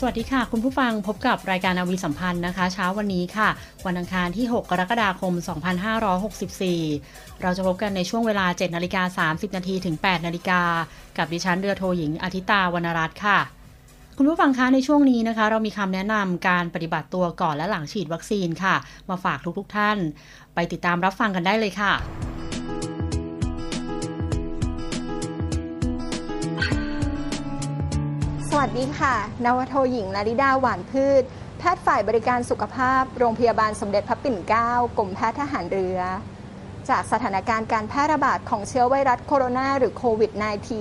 สวัสดีค่ะ คุณผู้ฟังพบกับรายการนาวีสัมพันธ์นะคะ เช้าวันนี้ค่ะ วันอังคารที่ 6 กรกฎาคม 2564 เราจะพบกันในช่วงเวลา 7นาฬิกา30 นาทีถึง 8 นาฬิกา กับดิฉันเรือโทหญิงอาทิตาวรรณรัตน์ค่ะ คุณผู้ฟังคะในช่วงนี้นะคะ เรามีคำแนะนำการปฏิบัติตัวก่อนและหลังฉีดวัคซีนค่ะ มาฝากทุกๆทท่าน ไปติดตามรับฟังกันได้เลยค่ะ วัสดีค่ะ นวโทหญิงนาริดาหวานพืช แพทย์ฝ่ายบริการสุขภาพ โรงพยาบาลสมเด็จพระปิ่นเกล้ากรมแพทย์ทหารเรือ จากสถานการณ์การแพร่ระบาดของเชื้อไวรัสโคโรนาหรือโควิด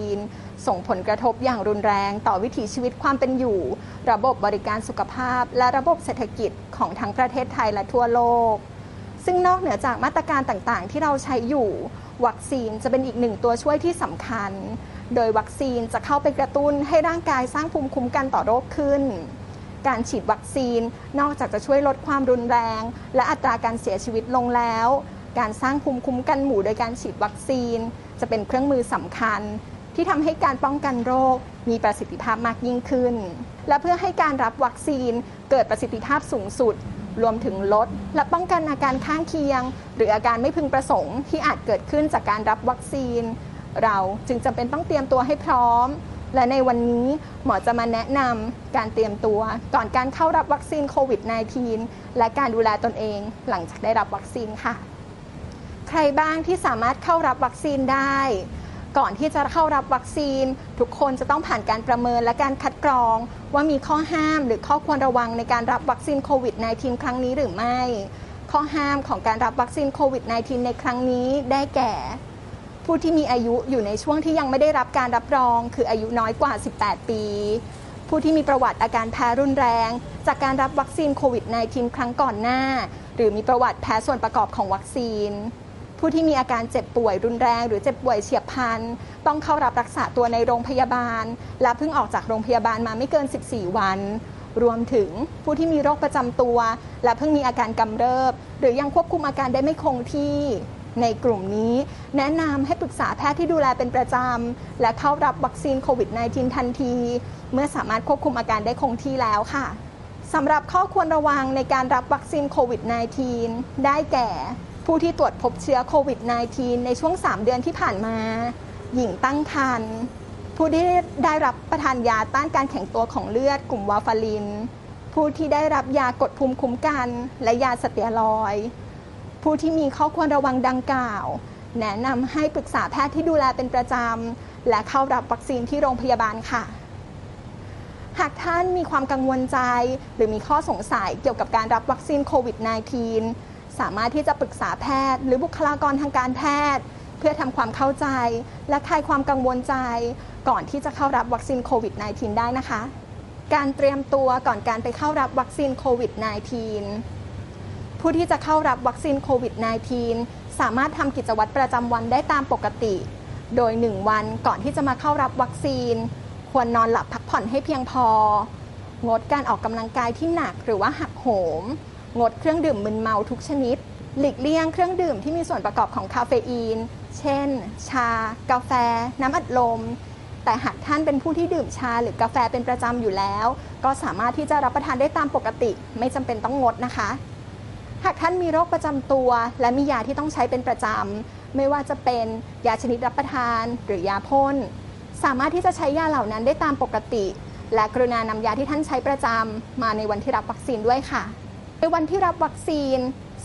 -19 ส่งผลกระทบอย่างรุนแรงต่อวิถีชีวิตความเป็นอยู่ ระบบบริการสุขภาพ และระบบเศรษฐกิจของทั้งประเทศไทยและทั่วโลก ซึ่งนอกเหนือจากมาตรการต่างๆ ที่เราใช้อยู่ วัคซีนจะเป็นอีกหนึ่งตัวช่วยที่สำคัญ โดยวัคซีนจะเข้าไปกระตุ้นให้ร่างกายสร้างภูมิคุ้มกันต่อโรคขึ้น การฉีดวัคซีนนอกจากจะช่วยลดความรุนแรง และอัตราการเสียชีวิตลงแล้ว การสร้างภูมิคุ้มกันหมู่โดยการฉีดวัคซีน จะเป็นเครื่องมือสำคัญ ที่ทำให้การป้องกันโรคมีประสิทธิภาพมากยิ่งขึ้น และเพื่อให้การรับวัคซีนเกิดประสิทธิภาพสูงสุด รวมถึงลด และป้องกันอาการข้างเคียง หรืออาการไม่พึงประสงค์ที่อาจเกิดขึ้นจากการรับวัคซีน เราจึงจำเป็นต้องเตรียมตัวให้พร้อม และในวันนี้หมอจะมาแนะนำการเตรียมตัว ก่อนการเข้ารับวัคซีนโควิด -19 และการดูแลตนเองหลังจากได้รับวัคซีนค่ะ ใครบ้างที่สามารถเข้ารับวัคซีนได้ ก่อนที่จะเข้ารับวัคซีน ทุกคนจะต้องผ่านการประเมินและการคัดกรอง ว่ามีข้อห้ามหรือข้อควรระวังในการรับวัคซีนโควิด -19 ครั้งนี้หรือไม่ข้อห้ามของการรับวัคซีนโควิด -19 ในครั้งนี้ได้แก่ ผู้ที่มีอายุอยู่ในช่วงที่ยังไม่ได้รับการรับรอง คืออายุน้อยกว่า 18 ปี ผู้ที่มีประวัติอาการแพ้รุนแรง จากการรับวัคซีนโควิด -19 ครั้งก่อนหน้า หรือมีประวัติแพ้ส่วนประกอบของวัคซีน ผู้ที่มีอาการเจ็บป่วยรุนแรง หรือเจ็บป่วยเฉียบพลัน ต้องเข้ารับรักษาตัวในโรงพยาบาล และเพิ่งออกจากโรงพยาบาลมาไม่เกิน 14 วันรวมถึงผู้ที่มีโรคประจำตัว และเพิ่งมีอาการกำเริบ หรือยังควบคุมอาการได้ไม่คงที่ ในกลุ่มนี้ แนะนำให้ปรึกษาแพทย์ที่ดูแลเป็นประจำ และเข้ารับวัคซีนโควิด -19 ทันที เมื่อสามารถควบคุมอาการได้คงที่แล้วค่ะสำหรับข้อควรระวังในการรับวัคซีนโควิด -19 ได้แก่ ผู้ที่ตรวจพบเชื้อโควิด -19 ในช่วง 3 เดือนที่ผ่านมา หญิงตั้งครรภ์ผู้ที่ได้รับประทานยาต้านการแข็งตัวของเลือดกลุ่มวาฟาริน ผู้ที่ได้รับยากดภูมิคุ้มกัน และยาสเตียรอย ผู้ที่มีข้อควรระวังดังกล่าว แนะนำให้ปรึกษาแพทย์ที่ดูแลเป็นประจำ และเข้ารับวัคซีนที่โรงพยาบาลค่ะ หากท่านมีความกังวลใจ หรือมีข้อสงสัยเกี่ยวกับการรับวัคซีนโควิด -19 สามารถที่จะปรึกษาแพทย์ หรือบุคลากรทางการแพทย์ เพื่อทำความเข้าใจ และคลายความกังวลใจ ก่อนที่จะเข้ารับวัคซีนโควิด -19 ได้นะคะ การเตรียมตัวก่อนการไปเข้ารับวัคซีนโควิด -19 ผู้ที่จะเข้ารับวัคซีนโควิด -19 สามารถทำกิจวัตรประจำวันได้ตามปกติ โดย 1 วันก่อนที่จะมาเข้ารับวัคซีน ควรนอนหลับพักผ่อนให้เพียงพอ งดการออกกำลังกายที่หนักหรือว่าหักโหม งดเครื่องดื่มมึนเมาทุกชนิด หลีกเลี่ยงเครื่องดื่มที่มีส่วนประกอบของคาเฟอีน เช่น ชา กาแฟ น้ำอัดลม แต่หากท่านเป็นผู้ที่ดื่มชาหรือกาแฟเป็นประจำอยู่แล้ว ก็สามารถที่จะรับประทานได้ตามปกติ ไม่จำเป็นต้องงดนะคะ หากท่านมีโรคประจำตัว และมียาที่ต้องใช้เป็นประจำ ไม่ว่าจะเป็นยาชนิดรับประทาน หรือยาพ่น สามารถที่จะใช้ยาเหล่านั้นได้ตามปกติ และกรุณานำยาที่ท่านใช้ประจำมาในวันที่รับวัคซีนด้วยค่ะ ในวันที่รับวัคซีน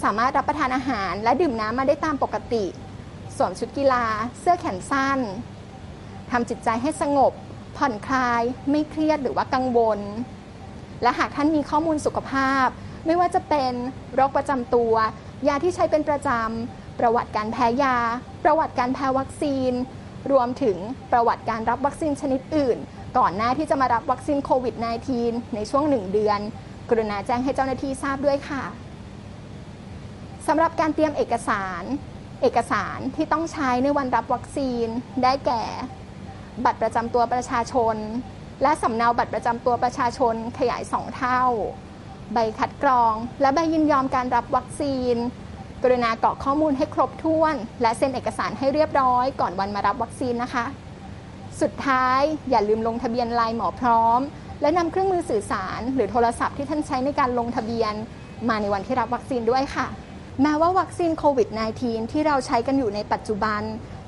สามารถรับประทานอาหาร และดื่มน้ำมาได้ตามปกติ สวมชุดกีฬา เสื้อแขนสั้นทำจิตใจให้สงบ ผ่อนคลาย ไม่เครียดหรือว่ากังวล และหากท่านมีข้อมูลสุขภาพ ไม่ว่าจะเป็นโรคประจำตัว ยาที่ใช้เป็นประจำ ประวัติการแพ้ยา ประวัติการแพ้วัคซีน รวมถึงประวัติการรับวัคซีนชนิดอื่น ก่อนหน้าที่จะมารับวัคซีนโควิด -19 ในช่วง 1 เดือน กรุณาแจ้งให้เจ้าหน้าที่ทราบด้วยค่ะสำหรับการเตรียมเอกสาร เอกสารที่ต้องใช้ในวันรับวัคซีน ได้แก่ บัตรประจำตัวประชาชน และสำเนาบัตรประจำตัวประชาชนขยาย 2 เท่า ใบคัดกรอง และใบยินยอมการรับวัคซีน กรุณากรอกข้อมูลให้ครบถ้วน และเซ็นเอกสารให้เรียบร้อย ก่อนวันมารับวัคซีนนะคะ สุดท้ายอย่าลืมลงทะเบียนไลน์หมอพร้อม และนำเครื่องมือสื่อสาร หรือโทรศัพท์ที่ท่านใช้ในการลงทะเบียน มาในวันที่รับวัคซีนด้วยค่ะ แม้ว่าวัคซีนโควิด -19 ที่เราใช้กันอยู่ในปัจจุบัน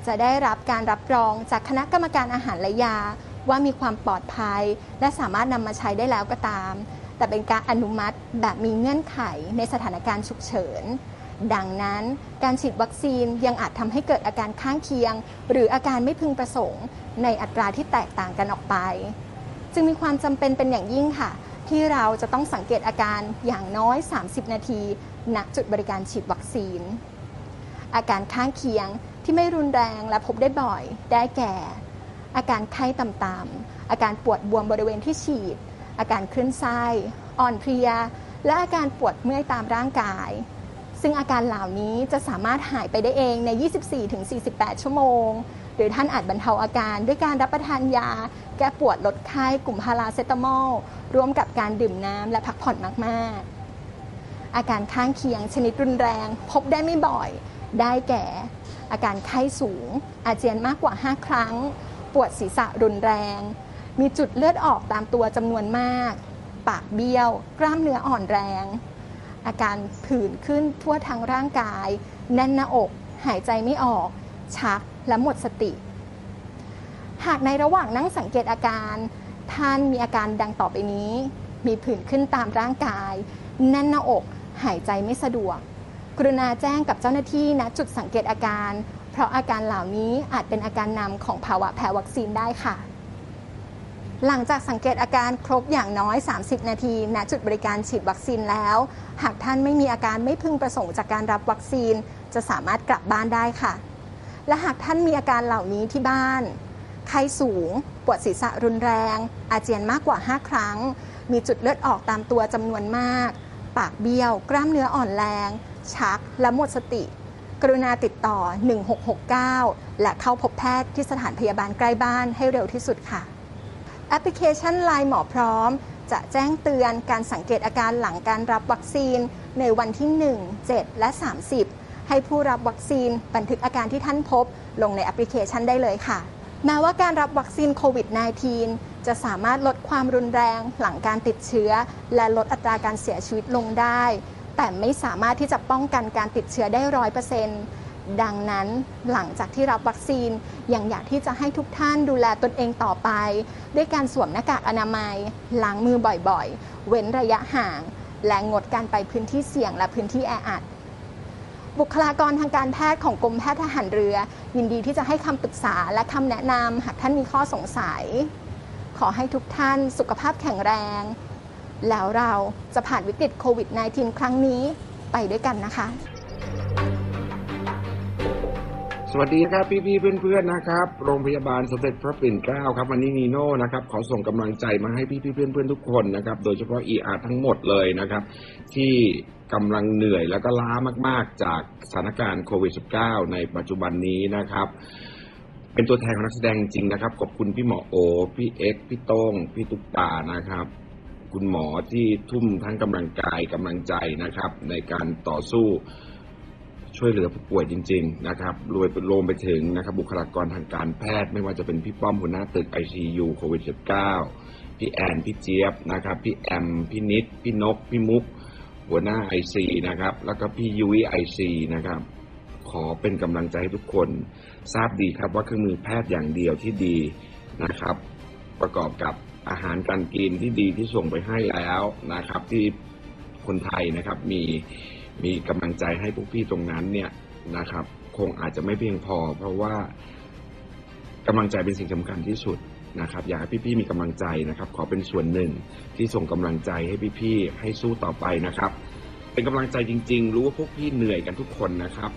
จะได้รับการรับรองจากคณะกรรมการอาหารและยาว่ามีความปลอดภัย และสามารถนำมาใช้ได้แล้วก็ตาม แต่เป็นการอนุมัติแบบมีเงื่อนไขในสถานการณ์ฉุกเฉิน ดังนั้นการฉีดวัคซีนยังอาจทำให้เกิดอาการข้างเคียง หรืออาการไม่พึงประสงค์ ในอัตราที่แตกต่างกันออกไป จึงมีความจำเป็นเป็นอย่างยิ่งค่ะ ที่เราจะต้องสังเกตอาการอย่างน้อย 30 นาทีณจุดบริการฉีดวัคซีน อาการข้างเคียงที่ไม่รุนแรงและพบได้บ่อย ได้แก่ อาการไข้ต่ำๆอาการปวดบวมบริเวณที่ฉีด อาการคลื่นไส้อ่อนเพลีย และอาการปวดเมื่อยตามร่างกาย ซึ่งอาการเหล่านี้จะสามารถหายไปได้เองใน 24-48 ชั่วโมง หรือท่านอาจบรรเทาอาการด้วยการรับประทานยา แก้ปวดลดไข้กลุ่มพาราเซตามอลร่วมกับการดื่มน้ำและพักผ่อนมากๆ อาการข้างเคียงชนิดรุนแรง พบได้ไม่บ่อย ได้แก่ อาการไข้สูง อาเจียนมากกว่า 5 ครั้ง ปวดศีรษะรุนแรง มีจุดเลือดออกตามตัวจำนวนมาก ปากเบี้ยว กล้ามเนื้ออ่อนแรง อาการผื่นขึ้นทั่วทั้งร่างกาย แน่นหน้าอก หายใจไม่ออก ชักและหมดสติ หากในระหว่างนั่งสังเกตอาการ ท่านมีอาการดังต่อไปนี้ มีผื่นขึ้นตามร่างกาย แน่นหน้าอก หายใจไม่สะดวก กรุณาแจ้งกับเจ้าหน้าที่ณจุดสังเกตอาการ เพราะอาการเหล่านี้อาจเป็นอาการนำของภาวะแพ้วัคซีนได้ค่ะ หลังจากสังเกตอาการครบอย่างน้อย 30 นาที ณ จุดบริการฉีดวัคซีนแล้ว หากท่านไม่มีอาการไม่พึงประสงค์จากการรับวัคซีน จะสามารถกลับบ้านได้ค่ะ และหากท่านมีอาการเหล่านี้ที่บ้าน ไข้สูง ปวดศีรษะรุนแรง อาเจียนมากกว่า 5 ครั้ง มีจุดเลือดออกตามตัวจำนวนมาก ปากเบี้ยว กล้ามเนื้ออ่อนแรง ชัก และหมดสติ กรุณาติดต่อ 1669 และเข้าพบแพทย์ที่สถานพยาบาลใกล้บ้านให้เร็วที่สุดค่ะ แอปพลิเคชัน Line หมอพร้อม จะแจ้งเตือนการสังเกตอาการหลังการรับวัคซีน ในวันที่ 1 7 และ 30 ให้ผู้รับวัคซีนบันทึกอาการที่ท่านพบ ลงในแอปพลิเคชันได้เลยค่ะ แม้ว่าการรับวัคซีนโควิด -19 จะสามารถลดความรุนแรงหลังการติดเชื้อ และลดอัตราการเสียชีวิตลงได้ แต่ไม่สามารถที่จะป้องกันการติดเชื้อได้ร้อยเปอร์เซ็นต์ ดังนั้นหลังจากที่รับวัคซีนยังอยากที่จะให้ทุกท่านดูแลตนเองต่อไป ด้วยการสวมหน้ากากอนามัยล้างมือบ่อยๆ เว้นระยะห่าง และงดการไปพื้นที่เสี่ยงและพื้นที่แออัดบุคลากรทางการแพทย์ของกรมแพทย์ทหารเรือ ยินดีที่จะให้คำปรึกษาและคำแนะนำหากท่านมีข้อสงสัย ขอให้ทุกท่านสุขภาพแข็งแรง แล้วเราจะผ่านวิกฤตโควิด -19 ครั้งนี้ไปด้วยกันนะคะ สวัสดีครับพี่ๆเพื่อนๆนะครับ โรงพยาบาลสมเด็จพระปิ่นเกล้าครับวันนี้นีโน่นะครับขอส่งกำลังใจมาให้พี่ๆเพื่อนๆทุกคนนะครับโดยเฉพาะ ER ทั้งหมดเลยนะครับ ที่กำลังเหนื่อยแล้วก็ล้ามากๆจากสถานการณ์โควิด -19 ในปัจจุบันนี้นะครับเป็นตัวแทนของนักแสดงจริงนะครับ ขอบคุณพี่หมอโอ พี่เอ็ก พี่โต้ง พี่ตุ๊กตานะครับ คุณหมอที่ทุ่มทั้งกำลังกายกำลังใจนะครับ ในการต่อสู้ ช่วยเหลือผู้ป่วยจริง ๆ นะครับรวมรวมไปถึงนะครับบุคลากรทางการแพทย์ ไม่ว่าจะเป็นพี่ป้อมหัวหน้าตึก ICU โควิด -19 พี่แอนพี่เจี๊ยบนะครับพี่แอมพี่นิด พี่นก พี่มุก หัวหน้าไอซีนะครับแล้วก็พี่ยุ้ยไอซีนะครับขอเป็นกำลังใจให้ทุกคน ทราบดีครับว่าเครื่องมือแพทย์อย่างเดียวที่ดีนะครับ ประกอบกับอาหารการกินที่ดีที่ส่งไปให้แล้วนะครับ ที่คนไทยนะครับมี มีกำลังใจให้พวกพี่ตรงนั้นเนี่ยนะครับ คงอาจจะไม่เพียงพอ เพราะว่ากำลังใจเป็นสิ่งสำคัญที่สุดนะครับ อยากให้พี่ๆมีกำลังใจนะครับ ขอเป็นส่วนหนึ่งที่ส่งกำลังใจให้พี่ๆให้สู้ต่อไปนะครับ เป็นกำลังใจจริง ๆ รู้ว่าพวกพี่เหนื่อยกันทุกคนนะครับ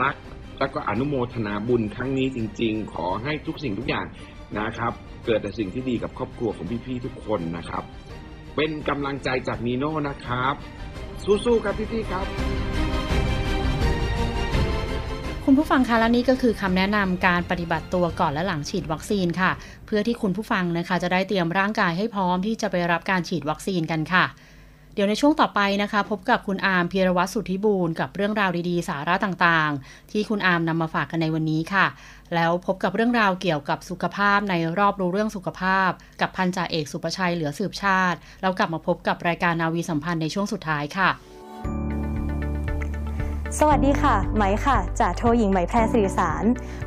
รักแล้วก็อนุโมทนาบุญครั้งนี้จริง ๆ ขอให้ทุกสิ่งทุกอย่างนะครับ เกิดแต่สิ่งที่ดีกับครอบครัวของพี่ๆทุกคนนะครับ เป็นกำลังใจจากนีโน่นะครับ สู้ๆครับพี่ๆครับคุณผู้ฟังคะและนี่ก็คือคำแนะนำการปฏิบัติตัวก่อนและหลังฉีดวัคซีนค่ะ เพื่อที่คุณผู้ฟังนะคะจะได้เตรียมร่างกายให้พร้อมที่จะไปรับการฉีดวัคซีนกันค่ะ เดี๋ยวในช่วงต่อไปนะคะ พบกับคุณอาร์มพีรวัตรสุทธิบูรณ์กับเรื่องราวดีๆ สาระต่างๆ ที่คุณอาร์มนำมาฝากกันในวันนี้ค่ะ แล้วพบกับเรื่องราวเกี่ยวกับสุขภาพในรอบรู้เรื่องสุขภาพ กับพันจ่าเอกสุประชัยเหลือสืบชาติ แล้วกลับมาพบกับรายการนาวีสัมพันธ์ในช่วงสุดท้ายค่ะ สวัสดีค่ะ ไหมค่ะจ่าโทหญิงไหมแพรสิริสาร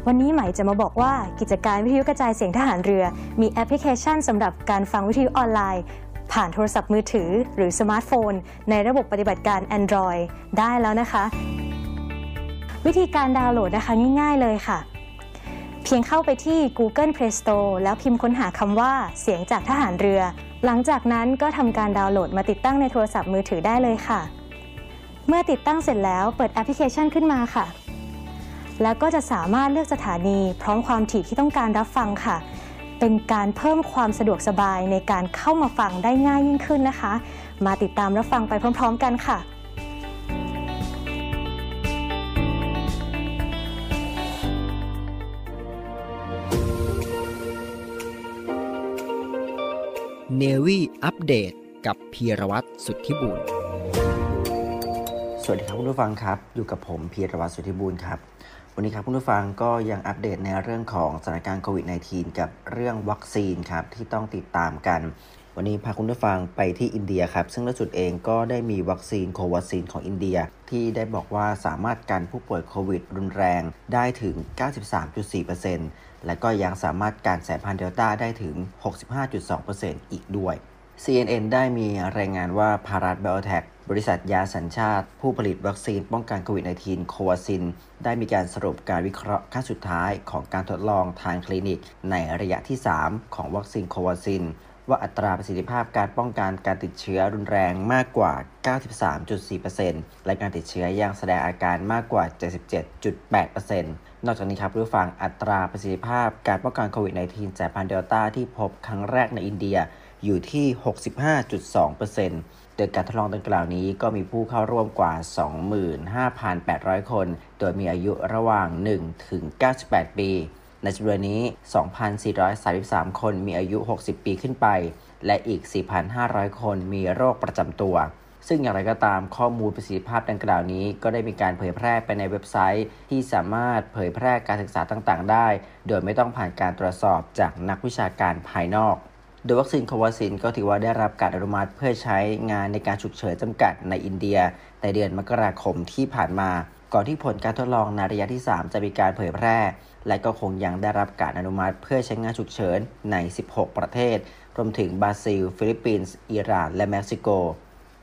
วันนี้ไหมจะมาบอกว่ากิจการวิทยุกระจายเสียงทหารเรือ มีแอปพลิเคชันสำหรับการฟังวิทยุออนไลน์ ผ่านโทรศัพท์มือถือหรือสมาร์ทโฟน ในระบบปฏิบัติการ Android ได้แล้วนะคะ วิธีการดาวน์โหลดนะคะง่ายๆเลยค่ะ เพียงเข้าไปที่ Google Play Store แล้วพิมพ์ค้นหาคำว่าเสียงจากทหารเรือ หลังจากนั้นก็ทำการดาวน์โหลดมาติดตั้งในโทรศัพท์มือถือได้เลยค่ะ เมื่อติดตั้งเสร็จแล้วเปิดแอปพลิเคชันขึ้นมาค่ะ แล้วก็จะสามารถเลือกสถานีพร้อมความถี่ที่ต้องการรับฟังค่ะ เป็นการเพิ่มความสะดวกสบายในการเข้ามาฟังได้ง่ายยิ่งขึ้นนะคะ มาติดตามรับฟังไปพร้อม ๆ กันค่ะเนวี่อัปเดตกับพีรวัตรสุทธิบุญสวัสดีครับคุณผู้ฟังครับ อยู่กับผมพีรวัตรสุทธิบุญครับ วันนี้ครับคุณผู้ฟังก็ยังอัปเดตในเรื่องของสถานการณ์โควิด -19 กับเรื่องวัคซีนครับที่ต้องติดตามกัน วันนี้พาคุณผู้ฟังไปที่อินเดียครับ ซึ่งล่าสุดเองก็ได้มีวัคซีนโควาซีนของอินเดีย ที่ได้บอกว่าสามารถกันผู้ป่วยโควิด รุนแรงได้ถึง 93.4%และก็ยังสามารถการสายพันธุ์เดลต้าได้ถึง 65.2%อีกด้วย CNN ได้มีรายงานว่าพาราดเบลแทค บริษัทยาสัญชาติ ผู้ผลิตวัคซีนป้องกันโควิด -19 โควาซิน ได้มีการสรุปการวิเคราะห์ขั้นสุดท้ายของการทดลองทางคลินิก ในระยะที่ 3 ของวัคซีนโควาซิน ว่าอัตราประสิทธิภาพการป้องกันการติดเชื้อรุนแรงมากกว่า 93.4%และการติดเชื้อยังแสดงอาการมากกว่า 77.8%นอกจากนี้ครับผู้ฟังอัตราประสิทธิภาพการป้องกันโควิด -19 สายพันธุ์เดลต้าที่พบครั้งแรกในอินเดียอยู่ที่ 65.2% โดยการทดลองดังกล่าวนี้ก็มีผู้เข้าร่วมกว่า 25,800 คน โดยมีอายุระหว่าง 1 ถึง 98 ปี ในจำนวนนี้ 2,433 คนมีอายุ 60 ปีขึ้นไป และอีก 4,500 คนมีโรคประจำตัว ซึ่งอย่างไรก็ตามข้อมูลประสิทธิภาพดังกล่าวนี้ ก็ได้มีการเผยแพร่ไปในเว็บไซต์ ที่สามารถเผยแพร่การศึกษาต่างๆ ได้ โดยไม่ต้องผ่านการตรวจสอบจากนักวิชาการภายนอก โดยวัคซีนโควาซินก็ถือว่าได้รับการอนุมัติเพื่อใช้งานในการฉุกเฉินจำกัดในอินเดีย ในเดือนมกราคมที่ผ่านมา ก่อนที่ผลการทดลองในระยะที่ 3 จะมีการเผยแพร่ และก็คงยังได้รับการอนุมัติเพื่อใช้งานฉุกเฉินใน 16 ประเทศ รวมถึงบราซิล ฟิลิปปินส์ อิหร่าน และเม็กซิโก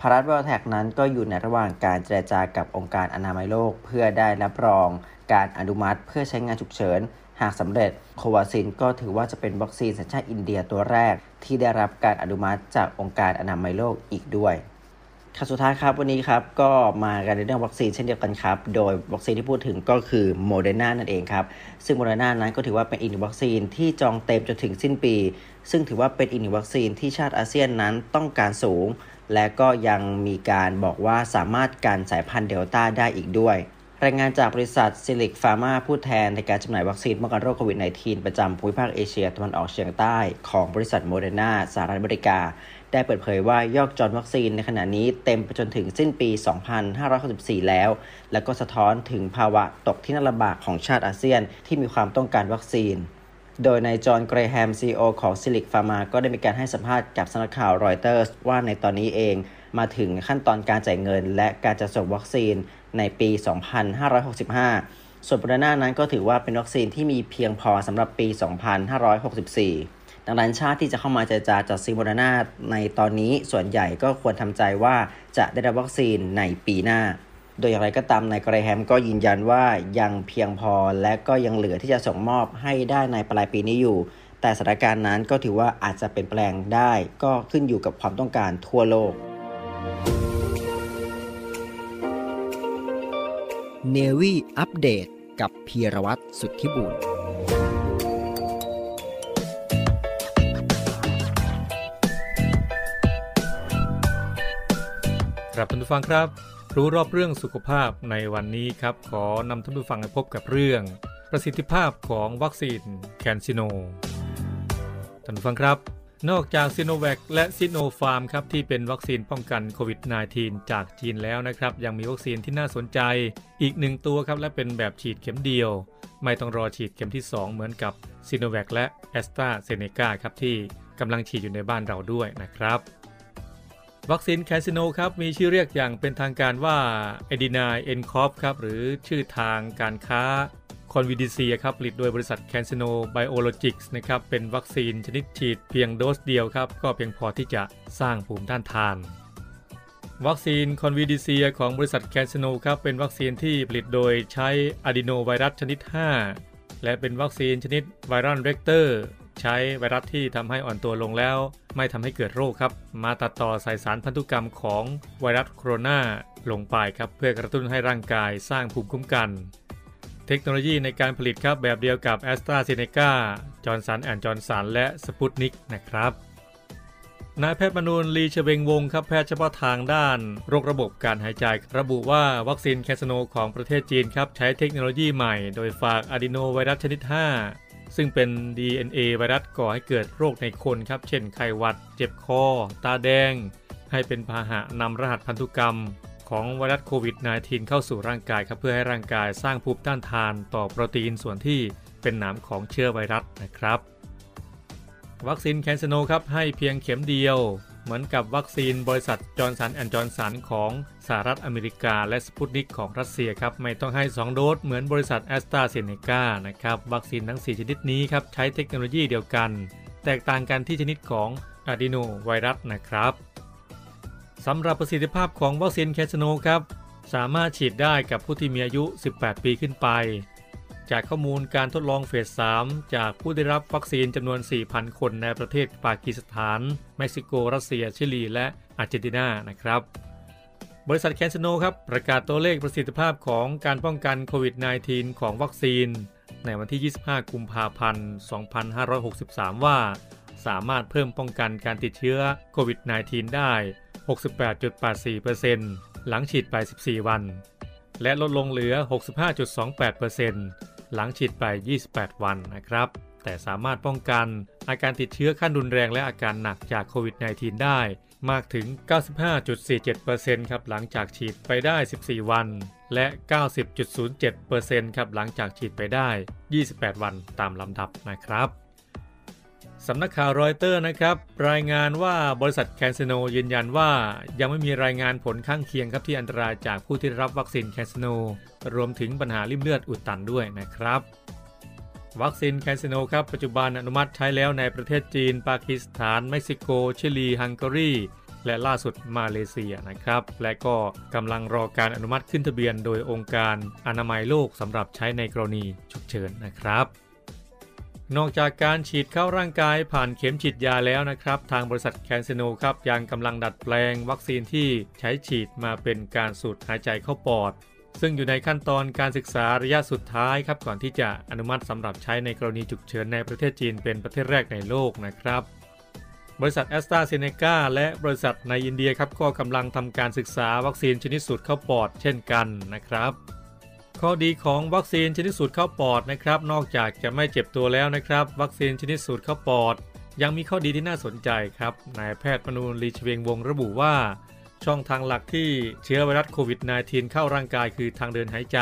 Bharat Biotech นั้นก็อยู่ในระหว่างการเจรจากับองค์การอนามัยโลก เพื่อได้รับรองการอนุมัติเพื่อใช้งานฉุกเฉิน หากสำเร็จ Covaxin ก็ถือว่าจะเป็นวัคซีนสัญชาติอินเดียตัวแรก ที่ได้รับการอนุมัติจากองค์การอนามัยโลกอีกด้วยข่าวสุดท้ายครับวันนี้ครับก็มากันในเรื่องวัคซีนเช่นเดียวกันครับ โดยวัคซีนที่พูดถึงก็คือโมเดอร์นานั่นเองครับ ซึ่งโมเดอร์นานั้นก็ถือว่าเป็นอีกหนึ่งวัคซีนที่จองเต็มจนถึงสิ้นปี ซึ่งถือว่าเป็นอีกหนึ่งวัคซีนที่ชาติอาเซียนนั้นต้องการสูง และก็ยังมีการบอกว่าสามารถกันสายพันธุ์เดลต้าได้อีกด้วย รายงานจากบริษัทซิลลิคฟาร์มาผู้แทนในการจำหน่ายวัคซีนป้องกันโรคโควิด -19 ประจำภูมิภาคเอเชียตะวันออกเฉียงใต้ของบริษัทโมเดอร์นาสหรัฐอเมริกา ได้เปิดเผยว่ายอดจองวัคซีนในขณะนี้เต็มไปจนถึงสิ้นปี 2564 แล้ว และก็สะท้อนถึงภาวะตกที่นั่งลำบากของชาติอาเซียนที่มีความต้องการวัคซีน โดยนายจอห์นเกรแฮม CEO ของซิลลิคฟาร์มาก็ได้มีการให้สัมภาษณ์กับสำนักข่าวรอยเตอร์สว่าในตอนนี้เองมาถึงขั้นตอนการจ่ายเงิน และการจัดส่งวัคซีนในปี 2565 ส่วนโมเดอร์นานั้นก็ถือว่าเป็นวัคซีนที่มีเพียงพอสำหรับปี 2564 ดังนั้นชาติที่จะเข้ามาเจรจาจัดซื้อโมเดอร์นาในตอนนี้ส่วนใหญ่ก็ควรทำใจว่าจะได้รับวัคซีนในปีหน้า โดยอย่างไรก็ตามนายกรแฮมก็ยืนยันว่ายังเพียงพอและก็ยังเหลือที่จะส่งมอบให้ได้ในปลายปีนี้อยู่ แต่สถานการณ์นั้นก็ถือว่าอาจจะเปลี่ยนแปลงได้ ก็ขึ้นอยู่กับความต้องการทั่วโลก เนวี่อัปเดตกับพีรวัตรสุทธิบุญครับท่านผู้ฟังครับ รู้รอบเรื่องสุขภาพในวันนี้ครับ ขอนำท่านผู้ฟังไปพบกับเรื่อง ประสิทธิภาพของวัคซีนแคนซิโนท่านผู้ฟังครับ นอกจากซิโนแวคและซิโนฟาร์มครับที่เป็นวัคซีนป้องกันโควิด -19 จากจีนแล้วนะครับ ยังมีวัคซีนที่น่าสนใจอีกหนึ่งตัวครับ และเป็นแบบฉีดเข็มเดียว ไม่ต้องรอฉีดเข็มที่ 2 เหมือนกับซิโนแวคและแอสตราเซเนกาครับที่กำลังฉีดอยู่ในบ้านเราด้วยนะครับ วัคซีนแคนซิโนครับมีชื่อเรียกอย่างเป็นทางการว่า Ad5-nCoV ครับหรือชื่อทางการค้าคอนวิดิเซียครับผลิตโดยบริษัทแคนซิโนไบโอโลจิกส์นะครับเป็นวัคซีนชนิดฉีดเพียงโดสเดียวครับ ก็เพียงพอที่จะสร้างภูมิต้านทาน วัคซีนคอนวิดิเซียของบริษัทแคนซิโนครับเป็นวัคซีนที่ผลิตโดยใช้อะดีโนไวรัสชนิด 5 และเป็นวัคซีนชนิด viral vector ใช้ไวรัสที่ทำให้อ่อนตัวลงแล้ว ไม่ทำให้เกิดโรคครับ มาตัดต่อสายสารพันธุกรรมของไวรัสโคโรนาลงไปครับ เพื่อกระตุ้นให้ร่างกายสร้างภูมิคุ้มกัน เทคโนโลยีในการผลิตครับแบบเดียวกับแอสตราเซเนกาจอห์นสันแอนด์จอห์นสันและสปุตนิกนะครับนายแพทย์มนูญ ลีเชวงวงศ์ครับแพทย์เฉพาะทางด้านโรคระบบการหายใจ ระบุว่าวัคซีนแคนซิโนของประเทศจีนครับ ใช้เทคโนโลยีใหม่ โดยฝากอะดีโนไวรัสชนิด 5 ซึ่งเป็น DNA ไวรัสก่อให้เกิดโรคในคนครับ เช่นไข้หวัด เจ็บคอ ตาแดง ให้เป็นพาหะนำรหัสพันธุกรรม ของไวรัสโควิด -19 เข้าสู่ร่างกายครับ เพื่อให้ร่างกายสร้างภูมิต้านทานต่อโปรตีนส่วนที่เป็นหนามของเชื้อไวรัสนะครับ วัคซีนแคนซิโนครับให้เพียงเข็มเดียว เหมือนกับวัคซีนบริษัทจอห์นสันแอนด์จอห์นสันของสหรัฐอเมริกาและสปุตนิกของรัสเซียครับ ไม่ต้องให้ 2 โดสเหมือนบริษัทแอสตราเซเนกานะครับ วัคซีนทั้ง 4 ชนิดนี้ครับ ใช้เทคโนโลยีเดียวกัน แตกต่างกันที่ชนิดของอะดีโนไวรัสนะครับสำหรับประสิทธิภาพของวัคซีนแคนซิโนครับสามารถฉีดได้กับผู้ที่มีอายุ 18 ปีขึ้นไป จากข้อมูลการทดลองเฟส 3 จากผู้ได้รับวัคซีนจำนวน 4,000 คนในประเทศปากีสถาน เม็กซิโก รัสเซีย ชิลี และอาร์เจนตินานะครับ บริษัทแคนซโนครับ ประกาศตัวเลขประสิทธิภาพของการป้องกันโควิด -19 ของวัคซีน ในวันที่ 25 กุมภาพันธ์ 2563 ว่า สามารถเพิ่มป้องกันการติดเชื้อโควิด -19 ได้ 68.84%หลังฉีดไป 14 วัน และลดลงเหลือ 65.28% หลังฉีดไป 28 วันนะครับ แต่สามารถป้องกันอาการติดเชื้อขั้นรุนแรงและอาการหนักจากโควิด -19 ได้มากถึง 95.47%ครับหลังจากฉีดไปได้ 14 วัน และ 90.07%ครับหลังจากฉีดไปได้ 28 วันตามลำดับนะครับ สำนักข่าวรอยเตอร์นะครับ รายงานว่าบริษัทแคนซโนยืนยันว่า ยังไม่มีรายงานผลข้างเคียงครับที่อันตรายจากผู้ที่รับวัคซีนแคนซโนรวมถึงปัญหาริ่มเลือดอุดตันด้วยนะครับ วัคซีนแคนซโนครับปัจจุบันอนุมัติใช้แล้วในประเทศจีน ปากีสถาน เม็กซิโก ชิลี ฮังการี และล่าสุดมาเลเซียนะครับ และก็กำลังรอการอนุมัติขึ้นทะเบียน โดยองค์การอนามัยโลกสำหรับใช้ในกรณีฉุกเฉินนะครับ นอกจากการฉีดเข้าร่างกายผ่านเข็มฉีดยาแล้วนะครับ ทางบริษัทแคนเซโนครับยังกำลังดัดแปลงวัคซีนที่ใช้ฉีดมาเป็นการสูดหายใจเข้าปอด ซึ่งอยู่ในขั้นตอนการศึกษาระยะสุดท้ายครับก่อนที่จะอนุมัติสำหรับใช้ในกรณีฉุกเฉินในประเทศจีนเป็นประเทศแรกในโลกนะครับบริษัทแอสตราเซเนกาและบริษัทในอินเดียครับก็กำลังทำการศึกษาวัคซีนชนิดสูดเข้าปอดเช่นกันนะครับ ข้อดีของวัคซีนชนิดสูดเข้าปอดนะครับ นอกจากจะไม่เจ็บตัวแล้วนะครับ วัคซีนชนิดสูดเข้าปอด ยังมีข้อดีที่น่าสนใจครับนายแพทย์มนูลลีชเวงวงระบุว่า ช่องทางหลักที่เชื้อไวรัสโควิด -19 เข้าร่างกายคือทางเดินหายใจ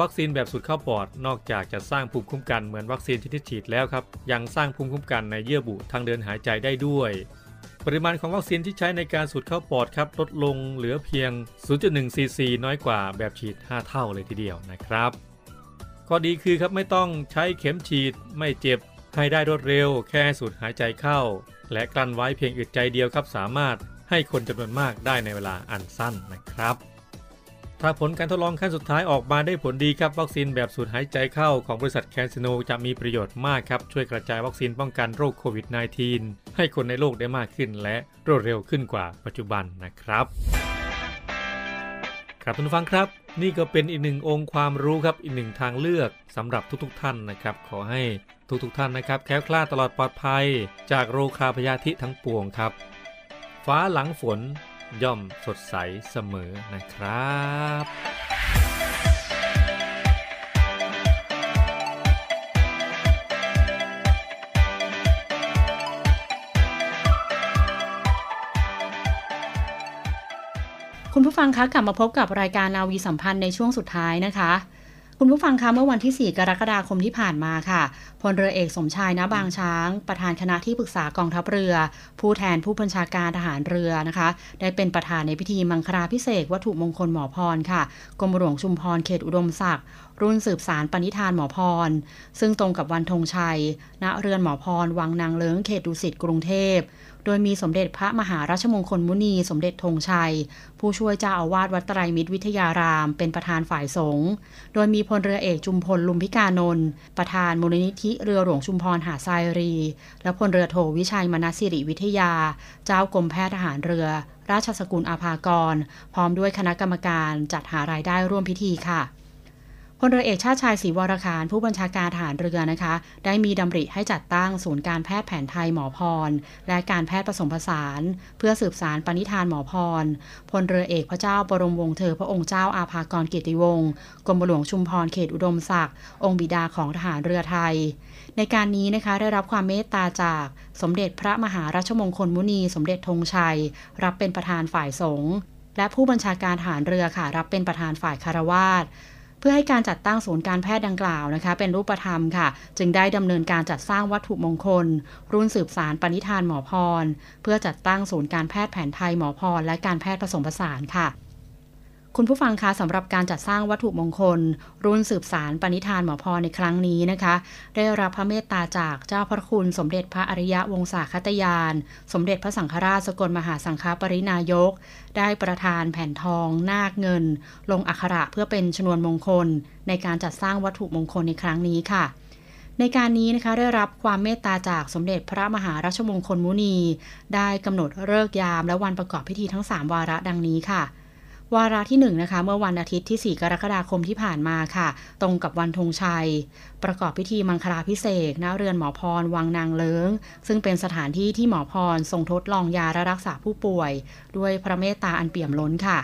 วัคซีนแบบสูดเข้าปอด นอกจากจะสร้างภูมิคุ้มกันเหมือนวัคซีนชนิดฉีดแล้วครับยังสร้างภูมิคุ้มกันในเยื่อบุทางเดินหายใจได้ด้วย ปริมาณของวัคซีนที่ใช้ในการสูดเข้าปอดครับลดลงเหลือเพียง 0.1 ซีซีน้อยกว่าแบบฉีด 5 เท่าเลยทีเดียวนะครับ ข้อดีคือครับไม่ต้องใช้เข็มฉีดไม่เจ็บให้ได้รวดเร็ว แค่สูดหายใจเข้า และกลั้นไว้เพียงอึดใจเดียวครับสามารถให้คนจำนวนมากได้ในเวลาอันสั้นนะครับ ถ้าผลการทดลองขั้นสุดท้ายออกมาได้ผลดีครับวัคซีนแบบสูดหายใจเข้าของบริษัทแคนซิโนจะมีประโยชน์มากครับ ช่วยกระจายวัคซีนป้องกันโรคโควิด -19 ให้คนในโลกได้มากขึ้น และรวดเร็วขึ้นกว่าปัจจุบันนะครับ ครับทุกฟังครับนี่ก็เป็นอีกหนึ่งองค์ความรู้ครับอีกหนึ่งทางเลือกสำหรับทุกๆทท่านนะครับ ขอให้ทุกๆทท่านนะครับ แค้วคลาดตลอดปลอดภัย จากโรคาพยาธิทั้งปวงครับ ฟ้าหลังฝน ย่อมสดใสเสมอนะครับคุณผู้ฟังคะกลับมาพบกับรายการนาวีสัมพันธ์ในช่วงสุดท้ายนะคะ คุณผู้ฟังคะเมื่อวันที่ 4 กรกฎาคมที่ผ่านมาค่ะพลเรือเอกสมชายนะบางช้าง ประธานคณะที่ปรึกษากองทัพเรือ ผู้แทนผู้บัญชาการทหารเรือนะคะ ได้เป็นประธานในพิธีมังคลาพิเศษวัตถุมงคลหมอพรค่ะกรมหลวงชุมพรเขตอุดมศักดิ์รุ่นสืบสารปณิธานหมอพร ซึ่งตรงกับวันธงชัย ณเรือนหมอพร วังนางเลิงเขตดุสิตกรุงเทพ โดยมีสมเด็จพระมหาราชมงคลมุนี สมเด็จธงชัย ผู้ช่วยเจ้าอาวาสวัดไตรมิตรวิทยาราม เป็นประธานฝ่ายสงฆ์ โดยมีพลเรือเอกจุมพลลุมพิกานนท์ประธานมูลนิธิเรือหลวงชุมพรหาทรายรี และพลเรือโทวิชัยมนสิริวิทยา เจ้ากรมแพทย์ทหารเรือ ราชสกุลอาภากร พร้อมด้วยคณะกรรมการจัดหารายได้ร่วมพิธีค่ะ พลเรือเอกชาติชายศรีวรคารผู้บัญชาการทหารเรือนะคะ ได้มีดำริให้จัดตั้งศูนย์การแพทย์แผนไทยหมอพร และการแพทย์ผสมผสาน เพื่อสืบสารปณิธานหมอพรพลเรือเอกพระเจ้าบรมวงศ์เธอพระองค์เจ้าอาภากรเกียรติวงศ์กรมหลวงชุมพรเขตอุดมศักดิ์องค์บิดาของทหารเรือไทย ในการนี้นะคะได้รับความเมตตาจากสมเด็จพระมหาราชมงคลมุนี สมเด็จธงชัย รับเป็นประธานฝ่ายสงฆ์และผู้บัญชาการทหารเรือค่ะรับเป็นประธานฝ่ายคารวาส พื่อให้การจัดตั้งศูนย์การแพทย์ดังกล่าวนะคะ เป็นรูปธรรมค่ะ จึงได้ดำเนินการจัดสร้างวัตถุมงคล รุ่นสืบสารปณิธานหมอพร เพื่อจัดตั้งศูนย์การแพทย์แผนไทยหมอพร และการแพทย์ผสมผสานค่ะ คุณผู้ฟังคะสำหรับการจัดสร้างวัตถุมงคล รุ่นสืบสารปณิธานหมอพรในครั้งนี้นะคะ ได้รับพระเมตตาจากเจ้าพระคุณสมเด็จพระอริยะวงศาคตยาน สมเด็จพระสังฆราชสกลมหาสังฆปรินายก ได้ประทานแผ่นทอง นาคเงิน ลงอักขระเพื่อเป็นชนวนมงคล ในการจัดสร้างวัตถุมงคลในครั้งนี้ค่ะในการนี้นะคะได้รับความเมตตาจากสมเด็จพระมหาราชมงคลมุนี ได้กำหนดเลิกยามและวันประกอบพิธีทั้ง 3 วาระดังนี้ค่ะ วาระที่1นนะคะเมื่อวันอาทิตย์ที่ 4 กรกฎาคมที่ผ่านมาค่ะ ตรงกับวันธงชัย ประกอบพิธีมังคลาพิเศษณเรือนหมอพรวังนางเลิงซึ่งเป็นสถานที่ที่หมอพรทรงทดลองยาและรักษาผู้ป่วย ด้วยพระเมตตาอันเปี่ยมล้นค่ะ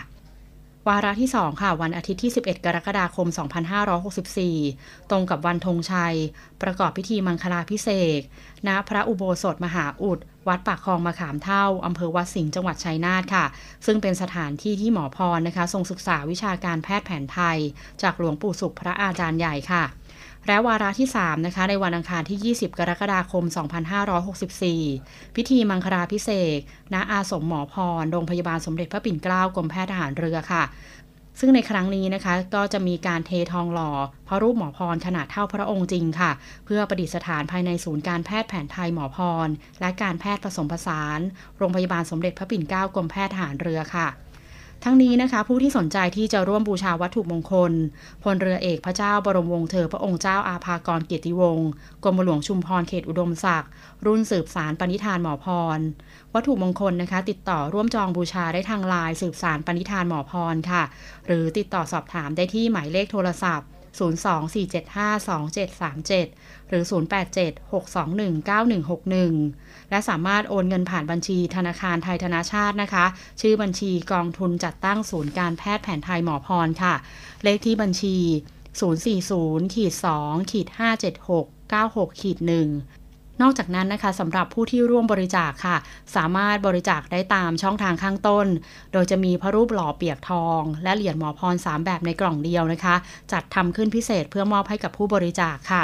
วาระที่ 2 ค่ะ วันอาทิตย์ที่ 11 กรกฎาคม 2564 ตรงกับวันธงชัย ประกอบพิธีมังคลาพิเศษณพระอุโบสถมหาอุด วัดปากคลองมะขามเท่า อำเภอวัดสิงห์จังหวัดชัยนาทค่ะ ซึ่งเป็นสถานที่ที่หมอพรนะคะ ทรงศึกษาวิชาการแพทย์แผนไทย จากหลวงปู่สุขพระอาจารย์ใหญ่ค่ะ และวาระที่ 3 นะคะ ในวันอังคารที่ 20 กรกฎาคม 2564 พิธีมังคลาพิเศษณอาสมหมอพร โรงพยาบาลสมเด็จพระปิ่นเกล้ากรมแพทย์ทหารเรือค่ะ ซึ่งในครั้งนี้นะคะก็จะมีการเททองหล่อพระรูปหมอพรขนาดเท่าพระองค์จริงค่ะ เพื่อประดิษฐานภายในศูนย์การแพทย์แผนไทยหมอพร และการแพทย์ผสมผสาน โรงพยาบาลสมเด็จพระปิ่นเกล้ากรมแพทย์ทหารเรือค่ะ ทั้งนี้นะคะ ผู้ที่สนใจที่จะร่วมบูชาวัตถุมงคล พลเรือเอกพระเจ้าบรมวงศ์เธอพระองค์เจ้าอาภากรเกียรติวงศ์กรมหลวงชุมพรเขตอุดมศักดิ์รุ่นสืบสารปณิธานหมอพร วัตถุมงคลนะคะ ติดต่อร่วมจองบูชาได้ทางไลน์สืบสารปณิธานหมอพรค่ะ หรือติดต่อสอบถามได้ที่หมายเลขโทรศัพท์ 024752737 หรือ 0876219161 และสามารถโอนเงินผ่านบัญชีธนาคารไทยธนาชาตินะคะ ชื่อบัญชีกองทุนจัดตั้งศูนย์การแพทย์แผนไทยหมอพรค่ะ เลขที่บัญชี 040ขีด2ขีด576 96ขีด1นอกจากนั้นนะคะสำหรับผู้ที่ร่วมบริจาคค่ะ สามารถบริจาคได้ตามช่องทางข้างต้น โดยจะมีพระรูปหล่อเปียกทอง และเหรียญหมอพร 3 แบบในกล่องเดียวนะคะ จัดทำขึ้นพิเศษเพื่อมอบให้กับผู้บริจาคค่ะ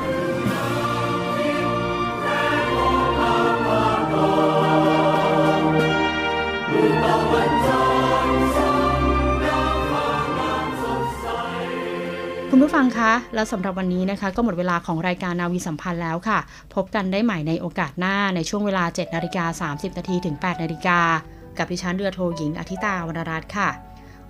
ฟังคะแล้วสำหรับวันนี้นะคะ ก็หมดเวลาของรายการนาวีสัมพันธ์แล้วค่ะ พบกันได้ใหม่ในโอกาสหน้าในช่วงเวลา 7นาฬิกา30นาทีถึง8นาฬิกากับดิฉันเรือโทหญิงอธิตาวรรณรัตน์ค่ะ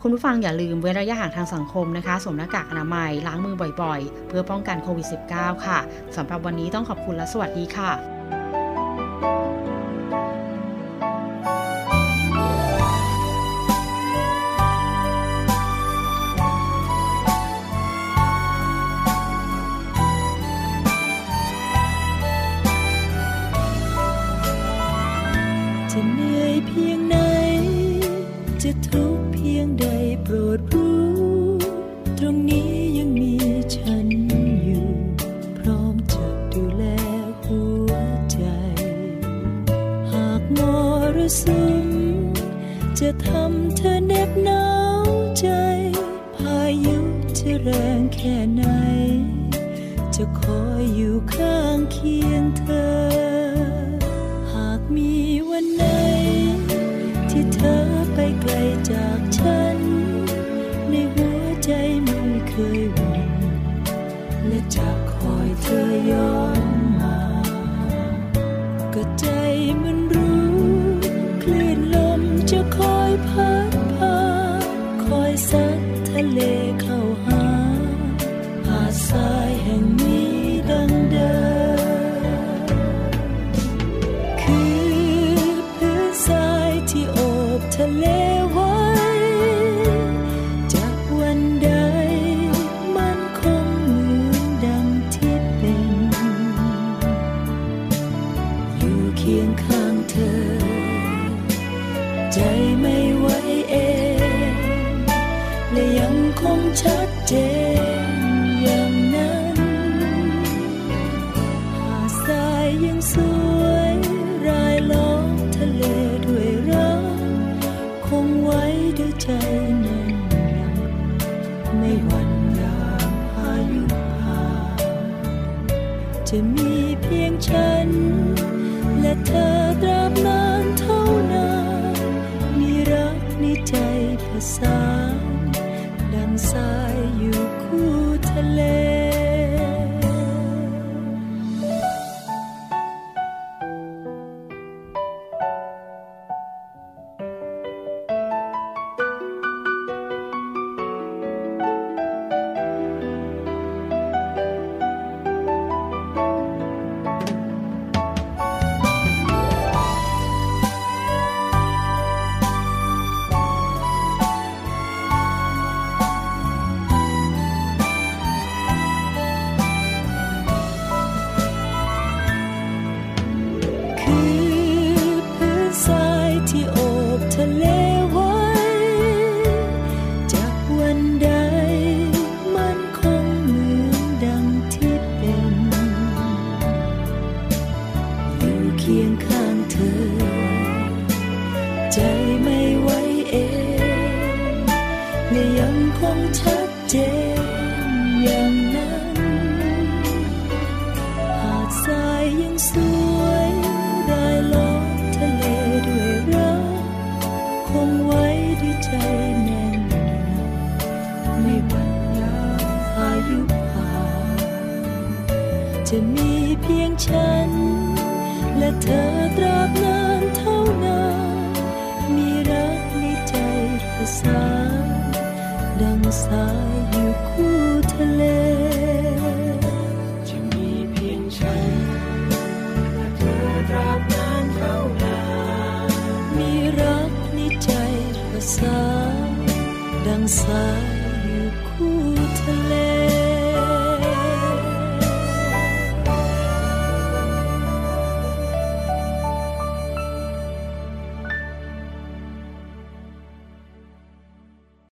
คุณผู้ฟังอย่าลืมเว้นระยะห่างทางสังคมนะคะสวมหน้ากากอนามัยล้างมือบ่อยๆ เพื่อป้องกันโควิด -19 ค่ะสำหรับวันนี้ต้องขอบคุณและสวัสดีค่ะจะ เพียงไหน จะทุกเพียงใด